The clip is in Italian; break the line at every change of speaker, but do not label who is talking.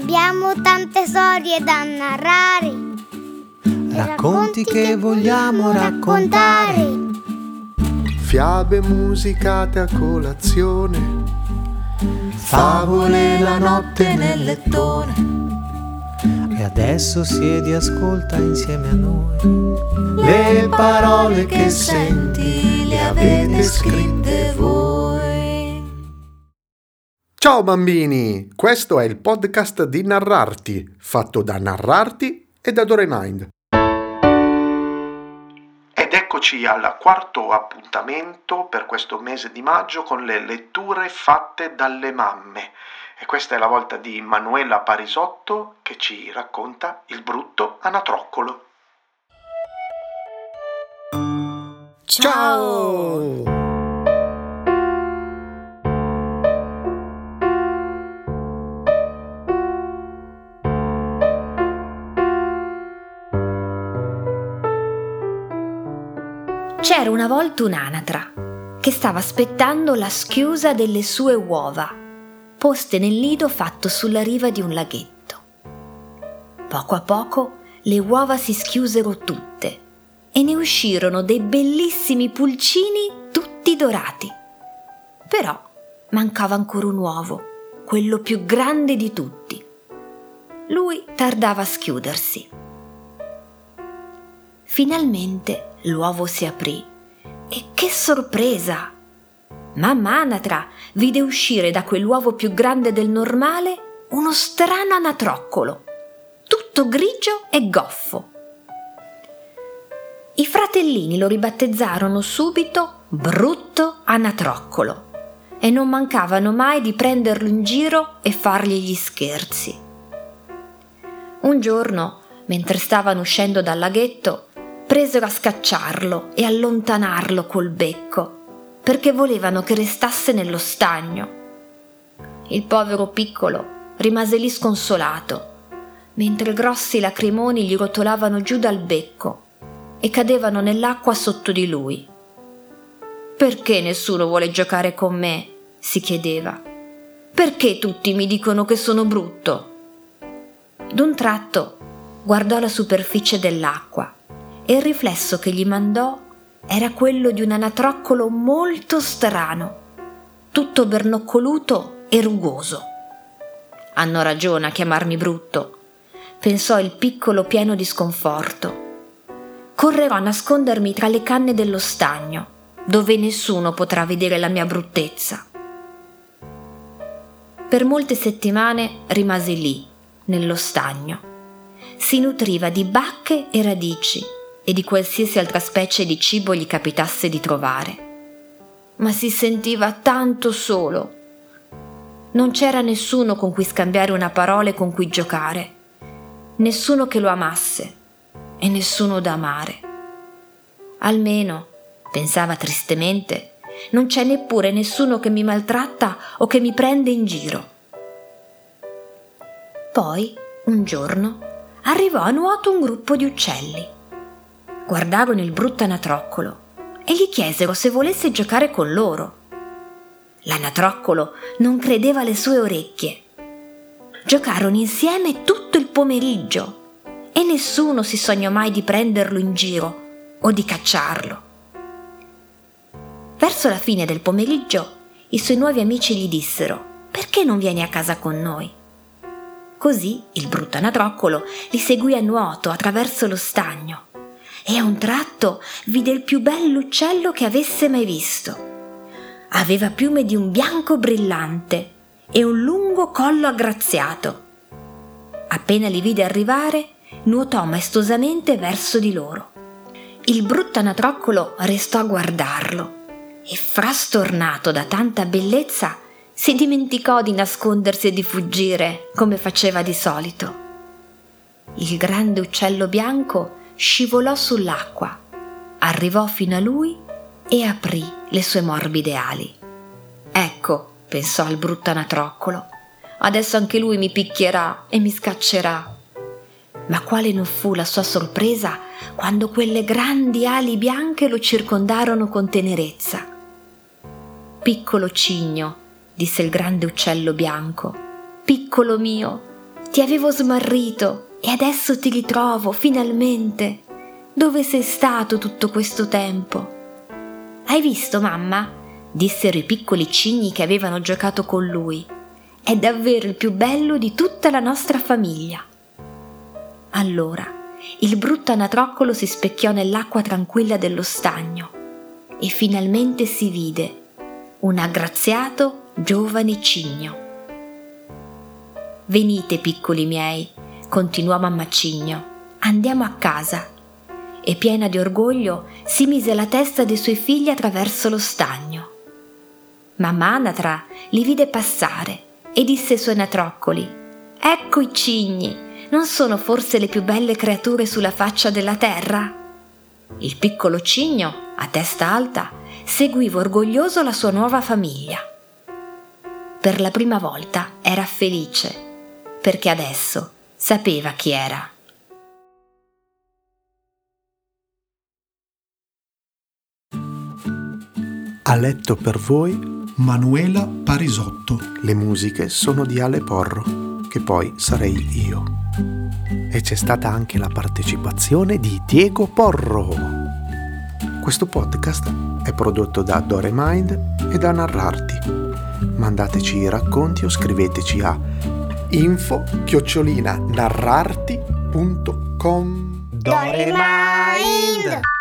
Abbiamo tante storie da narrare.
Racconti che vogliamo raccontare.
Fiabe musicate a colazione.
Favole la notte nel lettone. E adesso siedi e ascolta insieme a noi. Le parole che senti le avete scritte voi.
Ciao bambini, questo è il podcast di Narrarti, fatto da Narrarti e da Doremind. Ed eccoci al quarto appuntamento per questo mese di maggio con le letture fatte dalle mamme. E questa è la volta di Manuela Parisotto che ci racconta il brutto anatroccolo.
Ciao!
C'era una volta un'anatra che stava aspettando la schiusa delle sue uova, poste nel nido fatto sulla riva di un laghetto. Poco a poco le uova si schiusero tutte e ne uscirono dei bellissimi pulcini tutti dorati. Però mancava ancora un uovo, quello più grande di tutti. Lui tardava a schiudersi. Finalmente l'uovo si aprì e che sorpresa! Mamma Anatra vide uscire da quell'uovo più grande del normale uno strano anatroccolo, tutto grigio e goffo. I fratellini lo ribattezzarono subito brutto anatroccolo e non mancavano mai di prenderlo in giro e fargli gli scherzi. Un giorno, mentre stavano uscendo dal laghetto, presero a scacciarlo e allontanarlo col becco, perché volevano che restasse nello stagno. Il povero piccolo rimase lì sconsolato, mentre grossi lacrimoni gli rotolavano giù dal becco e cadevano nell'acqua sotto di lui. Perché nessuno vuole giocare con me? si chiedeva. Perché tutti mi dicono che sono brutto? D'un tratto guardò la superficie dell'acqua e il riflesso che gli mandò era quello di un anatroccolo molto strano, tutto bernoccoluto e rugoso. Hanno ragione a chiamarmi brutto, pensò il piccolo pieno di sconforto. Correrò a nascondermi tra le canne dello stagno, dove nessuno potrà vedere la mia bruttezza. Per molte settimane rimase lì, nello stagno. Si nutriva di bacche e radici e di qualsiasi altra specie di cibo gli capitasse di trovare. Ma si sentiva tanto solo. Non c'era nessuno con cui scambiare una parola e con cui giocare, nessuno che lo amasse e nessuno da amare. Almeno, pensava tristemente, non c'è neppure nessuno che mi maltratta o che mi prende in giro. Poi, un giorno, arrivò a nuoto un gruppo di uccelli guardarono il brutto anatroccolo e gli chiesero se volesse giocare con loro. L'anatroccolo non credeva alle sue orecchie. Giocarono insieme tutto il pomeriggio e nessuno si sognò mai di prenderlo in giro o di cacciarlo. Verso la fine del pomeriggio i suoi nuovi amici gli dissero perché non vieni a casa con noi? Così il brutto anatroccolo li seguì a nuoto attraverso lo stagno e a un tratto vide il più bell'uccello che avesse mai visto. Aveva piume di un bianco brillante e un lungo collo aggraziato. Appena li vide arrivare, nuotò maestosamente verso di loro. Il brutto anatroccolo restò a guardarlo e, frastornato da tanta bellezza, si dimenticò di nascondersi e di fuggire come faceva di solito. Il grande uccello bianco scivolò sull'acqua, arrivò fino a lui e aprì le sue morbide ali. Ecco, pensò il brutto anatroccolo, adesso anche lui mi picchierà e mi scaccerà. Ma quale non fu la sua sorpresa quando quelle grandi ali bianche lo circondarono con tenerezza. Piccolo cigno, disse il grande uccello bianco, piccolo mio, ti avevo smarrito e adesso ti ritrovo finalmente. Dove sei stato tutto questo tempo? Hai visto, mamma? dissero i piccoli cigni che avevano giocato con lui. È davvero il più bello di tutta la nostra famiglia. Allora il brutto anatroccolo si specchiò nell'acqua tranquilla dello stagno e finalmente si vide un aggraziato giovane cigno. Venite, piccoli miei, continuò mamma Cigno, andiamo a casa. E piena di orgoglio si mise la testa dei suoi figli attraverso lo stagno. Mamma Anatra li vide passare e disse ai suoi anatroccoli: Ecco i cigni, non sono forse le più belle creature sulla faccia della terra? Il piccolo cigno, a testa alta, seguiva orgoglioso la sua nuova famiglia. Per la prima volta era felice, perché adesso sapeva chi era.
Ha letto per voi
Manuela Parisotto.
Le musiche sono di Ale Porro, che poi sarei io. E c'è stata anche la partecipazione di Diego Porro. Questo podcast è prodotto da Dore Mind e da Narrarti. Mandateci i racconti o scriveteci a info chiocciolinanarrarti.com
Dore Mind!